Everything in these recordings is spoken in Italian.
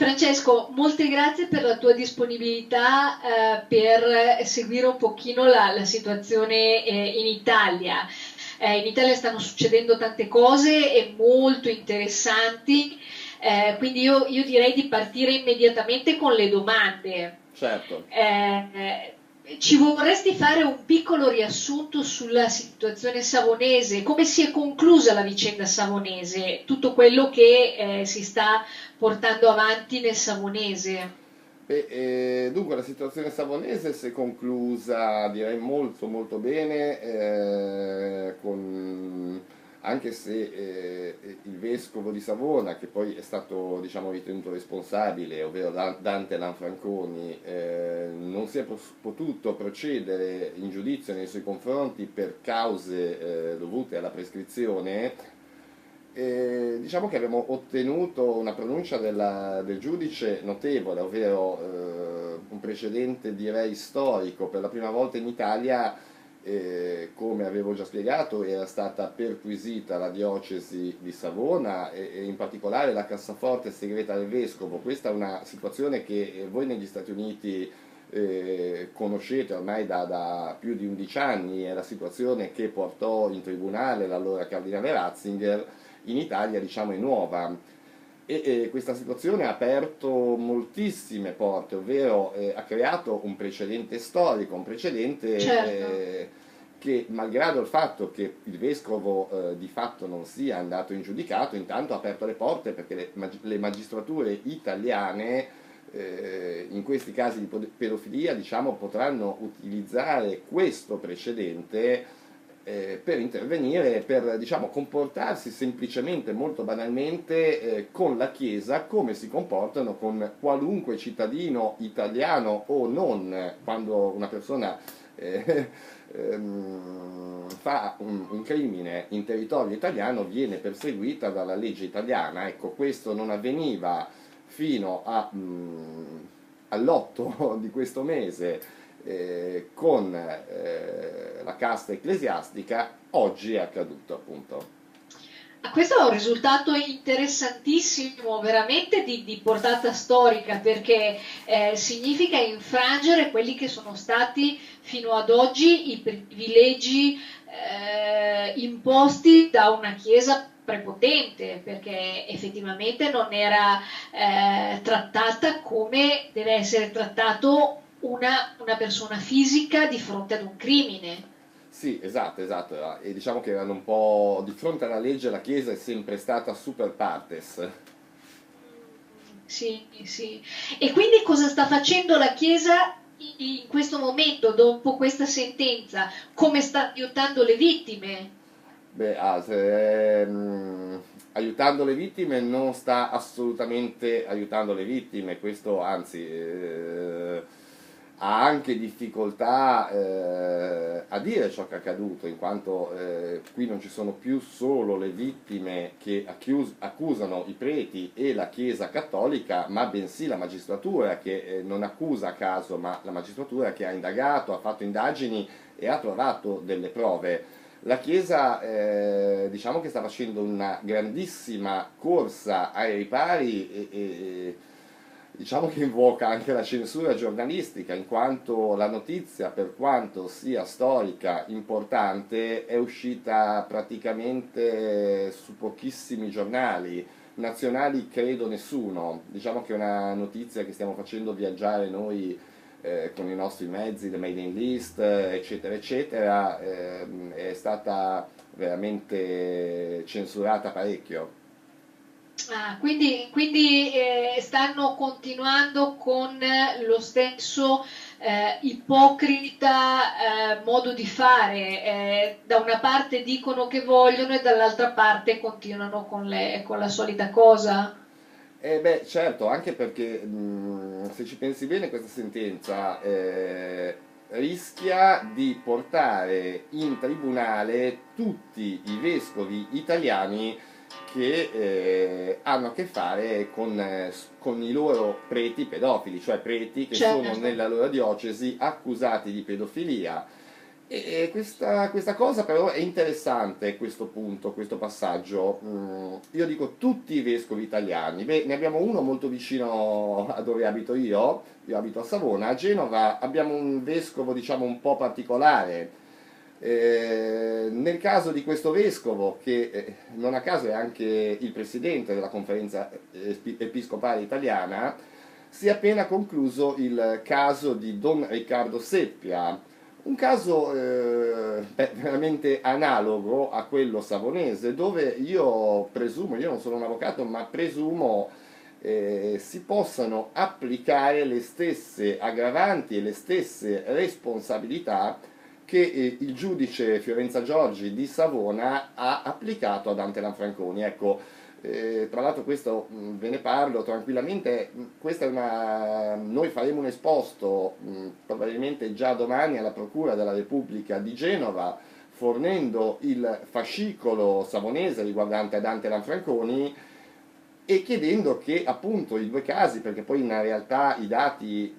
Francesco, molte grazie per la tua disponibilità eh, per seguire un pochino la, la situazione eh, in Italia. Eh, in Italia stanno succedendo tante cose e molto interessanti, eh, quindi io, io, direi di partire immediatamente con le domande. Certo. Ci vorresti fare un piccolo riassunto sulla situazione savonese, come si è conclusa la vicenda savonese, tutto quello che eh, si sta portando avanti nel savonese? Beh, eh, dunque la situazione savonese si è conclusa direi molto molto bene eh, con anche se eh, il vescovo di Savona, che poi è stato diciamo, ritenuto responsabile, ovvero Dante Lanfranconi, eh, non si è potuto procedere in giudizio nei suoi confronti per cause eh, dovute alla prescrizione, diciamo che abbiamo ottenuto una pronuncia della, del giudice notevole, ovvero eh, un precedente direi storico, per la prima volta in Italia eh, come avevo già spiegato era stata perquisita la diocesi di Savona e, e, in particolare la cassaforte segreta del vescovo. Questa è una situazione che eh, voi negli Stati Uniti eh, conoscete ormai da, da, più di 11 anni, è la situazione che portò in tribunale l'allora cardinale Ratzinger, in Italia diciamo è nuova. E, e questa situazione ha aperto moltissime porte, ovvero eh, ha creato un precedente storico, un precedente certo. eh, che malgrado il fatto che il vescovo eh, di fatto non sia andato in giudicato, intanto ha aperto le porte perché le, mag le magistrature italiane eh, in questi casi di pedofilia diciamo, potranno utilizzare questo precedente eh, per intervenire, per diciamo, comportarsi semplicemente, molto banalmente, eh, con la Chiesa come si comportano con qualunque cittadino italiano o non, quando una persona eh, ehm, fa un, un, crimine in territorio italiano viene perseguita dalla legge italiana. Ecco, questo non avveniva fino all'8 di questo mese eh, con eh, la casta ecclesiastica, oggi è accaduto appunto. Questo è un risultato interessantissimo, veramente di, di portata storica, perché eh, significa infrangere quelli che sono stati fino ad oggi i privilegi eh, imposti da una Chiesa prepotente, perché effettivamente non era eh, trattata come deve essere trattato una, una persona fisica di fronte ad un crimine. Sì, esatto, esatto. E diciamo che erano un po' di fronte alla legge la Chiesa è sempre stata super partes. Sì, sì. E quindi cosa sta facendo la Chiesa in questo momento, dopo questa sentenza? Come sta aiutando le vittime? Beh, ah, se, ehm, aiutando le vittime non sta assolutamente aiutando le vittime, questo anzi... Eh, ha anche difficoltà eh, a dire ciò che è accaduto, in quanto eh, qui non ci sono più solo le vittime che acchius- accusano i preti e la Chiesa cattolica, ma bensì la magistratura che eh, non accusa a caso, ma la magistratura che ha indagato, ha fatto indagini e ha trovato delle prove. La Chiesa eh, diciamo che sta facendo una grandissima corsa ai ripari e, e diciamo che invoca anche la censura giornalistica, in quanto la notizia, per quanto sia storica, importante, è uscita praticamente su pochissimi giornali, nazionali credo nessuno, diciamo che è una notizia che stiamo facendo viaggiare noi eh, con i nostri mezzi, le mailing list, eccetera, eccetera, eh, è stata veramente censurata parecchio. Ah, quindi, quindi eh, stanno continuando con lo stesso eh, ipocrita eh, modo di fare, eh, da una parte dicono che vogliono e dall'altra parte continuano con, le, con la solita cosa? Eh beh, certo, anche perché mh, se ci pensi bene questa sentenza eh, rischia di portare in tribunale tutti i vescovi italiani che eh, hanno a che fare con, eh, con, i loro preti pedofili, cioè preti che certo. sono nella loro diocesi accusati di pedofilia E questa, questa, cosa però è interessante, questo punto, questo passaggio. Mm, io dico tutti i vescovi italiani, Beh, ne abbiamo uno molto vicino a dove abito io, io abito a Savona, a Genova abbiamo un vescovo diciamo un po' particolare. Eh, nel caso di questo vescovo, che eh, non a caso è anche il presidente della conferenza episcopale italiana, si è appena concluso il caso di Don Riccardo Seppia, un caso eh, veramente analogo a quello savonese, dove io presumo, io non sono un avvocato, ma presumo eh, si possano applicare le stesse aggravanti e le stesse responsabilità che eh, il giudice Fiorenza Giorgi di Savona ha applicato a Dante Lanfranconi. Ecco, eh, tra l'altro questo mh, mm, ve ne parlo tranquillamente, è una, noi faremo un esposto mh, mm, probabilmente già domani alla Procura della Repubblica di Genova fornendo il fascicolo savonese riguardante Dante Lanfranconi e chiedendo che appunto i due casi, perché poi in realtà i dati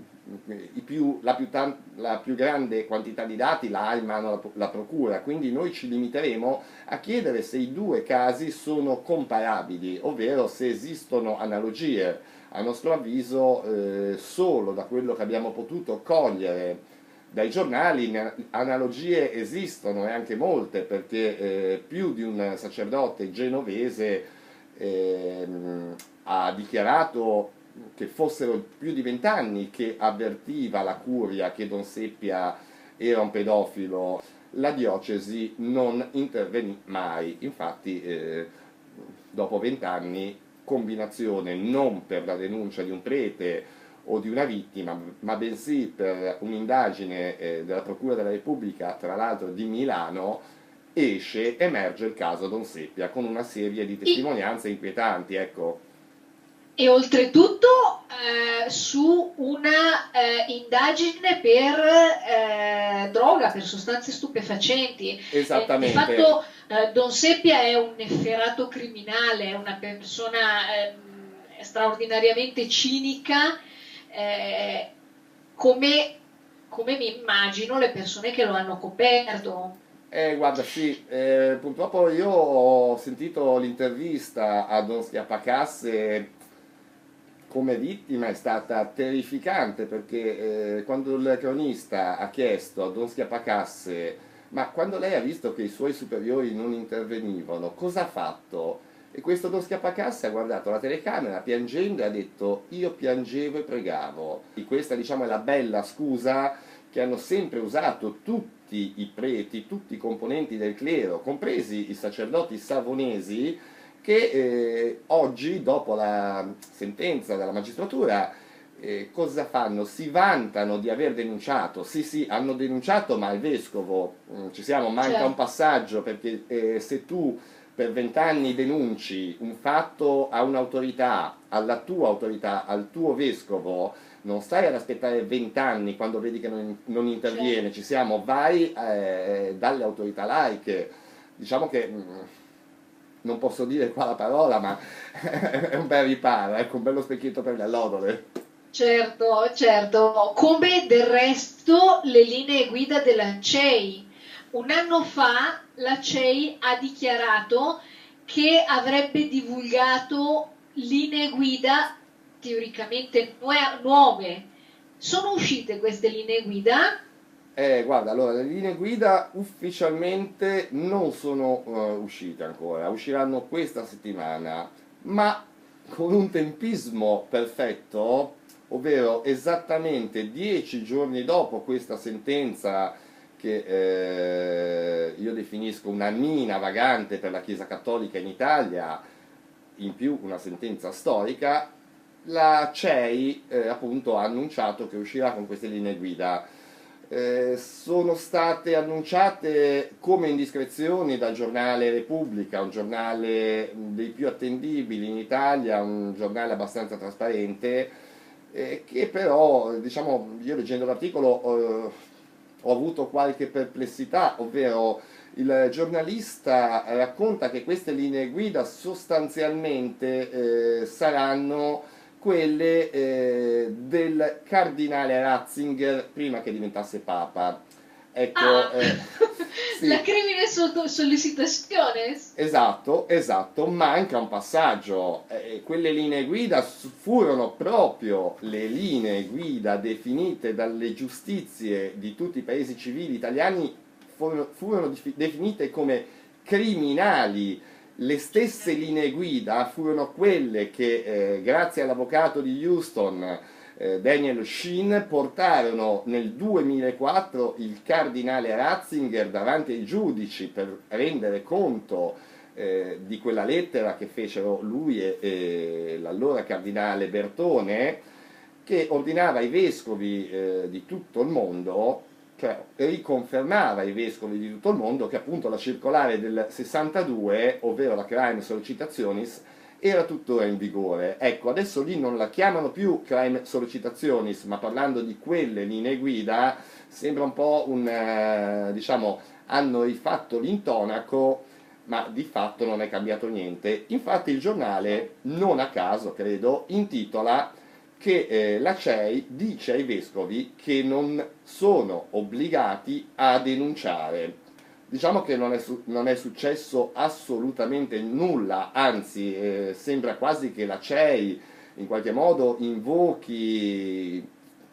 più, la, più la, più grande quantità di dati la ha in mano la, la, Procura, quindi noi ci limiteremo a chiedere se i due casi sono comparabili, ovvero se esistono analogie. A nostro avviso, eh, solo da quello che abbiamo potuto cogliere dai giornali, analogie esistono e anche molte, perché eh, più di un sacerdote genovese eh, ha dichiarato che fossero più di vent'anni che avvertiva la curia che Don Seppia era un pedofilo, la diocesi non intervenì mai, infatti eh, dopo vent'anni combinazione non per la denuncia di un prete o di una vittima, ma bensì per un'indagine eh, della Procura della Repubblica, tra l'altro di Milano, esce, emerge il caso Don Seppia con una serie di testimonianze inquietanti. Ecco e oltretutto eh, su una eh, indagine per eh, droga, per sostanze stupefacenti. Esattamente. di fatto eh, Don Seppia è un efferato criminale, è una persona ehm, straordinariamente cinica, eh, come, come mi immagino le persone che lo hanno coperto. Eh, guarda, sì, eh, purtroppo io ho sentito l'intervista a Don Schiappacasse come vittima è stata terrificante perché eh, quando il cronista ha chiesto a Don Schiapacasse ma quando lei ha visto che i suoi superiori non intervenivano, cosa ha fatto? E questo Don Schiapacasse ha guardato la telecamera piangendo e ha detto io piangevo e pregavo. E questa diciamo è la bella scusa che hanno sempre usato tutti i preti, tutti i componenti del clero, compresi i sacerdoti savonesi, che eh, oggi, dopo la sentenza della magistratura, eh, cosa fanno? Si vantano di aver denunciato, sì sì, hanno denunciato, ma il vescovo, mh, mm, ci siamo, manca certo. un passaggio, perché eh, se tu per vent'anni denunci un fatto a un'autorità, alla tua autorità, al tuo vescovo, non stai ad aspettare vent'anni quando vedi che non, non interviene, certo. ci siamo, vai eh, dalle autorità laiche. Diciamo che... Mh, mm, non posso dire qua la parola, ma è un bel riparo, ecco, un bello specchietto per le allodole. Certo, certo, come del resto le linee guida della CEI. Un anno fa la CEI ha dichiarato che avrebbe divulgato linee guida teoricamente nuove. Sono uscite queste linee guida? Eh, guarda, allora le linee guida ufficialmente non sono uh, uscite ancora, usciranno questa settimana, ma con un tempismo perfetto, ovvero esattamente dieci giorni dopo questa sentenza che eh, io definisco una mina vagante per la Chiesa Cattolica in Italia, in più una sentenza storica, la CEI eh, appunto ha annunciato che uscirà con queste linee guida eh, sono state annunciate come indiscrezioni dal giornale Repubblica, un giornale dei più attendibili in Italia, un giornale abbastanza trasparente, eh, che però, diciamo, io leggendo l'articolo eh, ho avuto qualche perplessità, ovvero il giornalista racconta che queste linee guida sostanzialmente eh, saranno quelle eh, del cardinale Ratzinger prima che diventasse papa. Ecco, ah, eh, sì. la crimine sotto sollecitazione. Esatto, esatto, manca un passaggio. Eh, quelle linee guida furono proprio le linee guida definite dalle giustizie di tutti i paesi civili italiani, furono, furono definite come criminali. Le stesse linee guida furono quelle che, eh, grazie all'avvocato di Houston, eh, Daniel Sheen portarono nel 2004 il cardinale Ratzinger davanti ai giudici per rendere conto eh, di quella lettera che fecero lui e, e l'allora cardinale Bertone che ordinava ai vescovi eh, di tutto il mondo cioè riconfermava ai vescovi di tutto il mondo che appunto la circolare del 62, ovvero la Crime Sollicitationis, era tuttora in vigore. Ecco, adesso lì non la chiamano più crime sollecitationis, ma parlando di quelle linee guida, sembra un po' un, eh, diciamo, hanno rifatto l'intonaco, ma di fatto non è cambiato niente. Infatti il giornale, non a caso credo, intitola che eh, la CEI dice ai vescovi che non sono obbligati a denunciare Diciamo che non è, su- non è successo assolutamente nulla, anzi eh, sembra quasi che la CEI in qualche modo invochi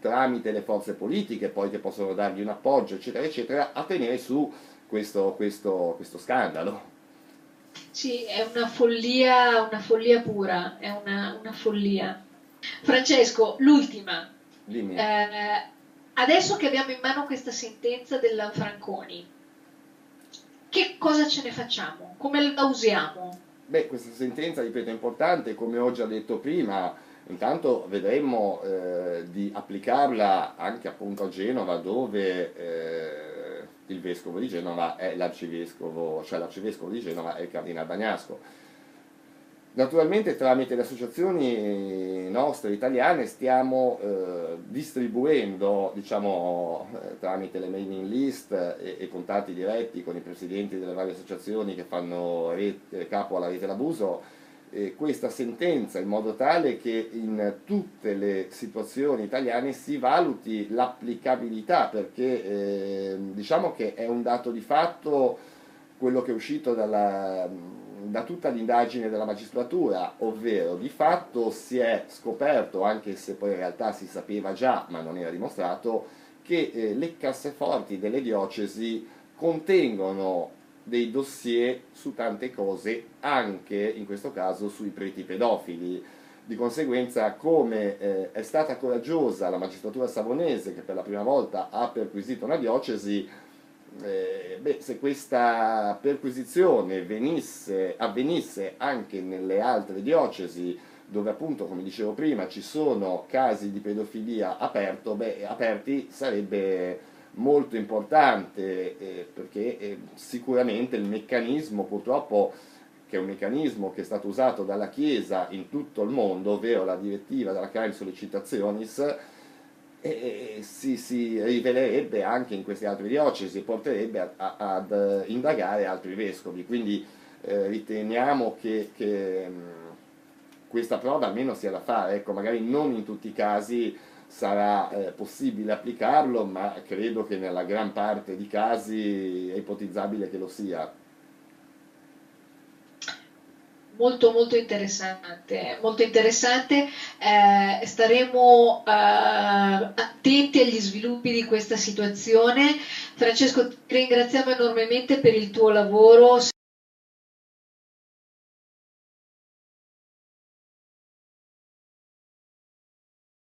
tramite le forze politiche, poi che possono dargli un appoggio, eccetera, eccetera, a tenere su questo, questo, questo scandalo. Sì, è una follia, una follia pura, è una, una follia. Francesco, l'ultima. Eh, adesso che abbiamo in mano questa sentenza della Franconi, che cosa ce ne facciamo? Come la usiamo? Beh, questa sentenza, ripeto, è importante, come ho già detto prima, intanto vedremo eh, di applicarla anche appunto a Genova, dove eh, il vescovo di Genova è l'arcivescovo, cioè l'arcivescovo di Genova è il cardinale Bagnasco Naturalmente tramite le associazioni nostre italiane stiamo eh, distribuendo, diciamo, eh, tramite le mailing list e, e, contatti diretti con i presidenti delle varie associazioni che fanno rete, capo alla rete d'abuso, eh, questa sentenza in modo tale che in tutte le situazioni italiane si valuti l'applicabilità, perché eh, diciamo che è un dato di fatto quello che è uscito dalla da tutta l'indagine della magistratura, ovvero di fatto si è scoperto, anche se poi in realtà si sapeva già ma non era dimostrato, che eh, le casseforti delle diocesi contengono dei dossier su tante cose, anche in questo caso sui preti pedofili. Di conseguenza, come eh, è stata coraggiosa la magistratura savonese che per la prima volta ha perquisito una diocesi, eh, beh, se questa perquisizione venisse, avvenisse anche nelle altre diocesi dove appunto, come dicevo prima, ci sono casi di pedofilia aperto, beh, aperti, sarebbe molto importante eh, perché eh, sicuramente il meccanismo purtroppo che è un meccanismo che è stato usato dalla Chiesa in tutto il mondo, ovvero la direttiva della Crime Sollicitationis, e si, si, rivelerebbe anche in queste altre diocesi, porterebbe a, a, ad indagare altri vescovi. Quindi eh, riteniamo che, che mh, questa prova almeno sia da fare, ecco, magari non in tutti i casi sarà eh, possibile applicarlo, ma credo che nella gran parte di casi è ipotizzabile che lo sia molto molto interessante, molto interessante. Eh, staremo eh, attenti agli sviluppi di questa situazione. Francesco, ti ringraziamo enormemente per il tuo lavoro.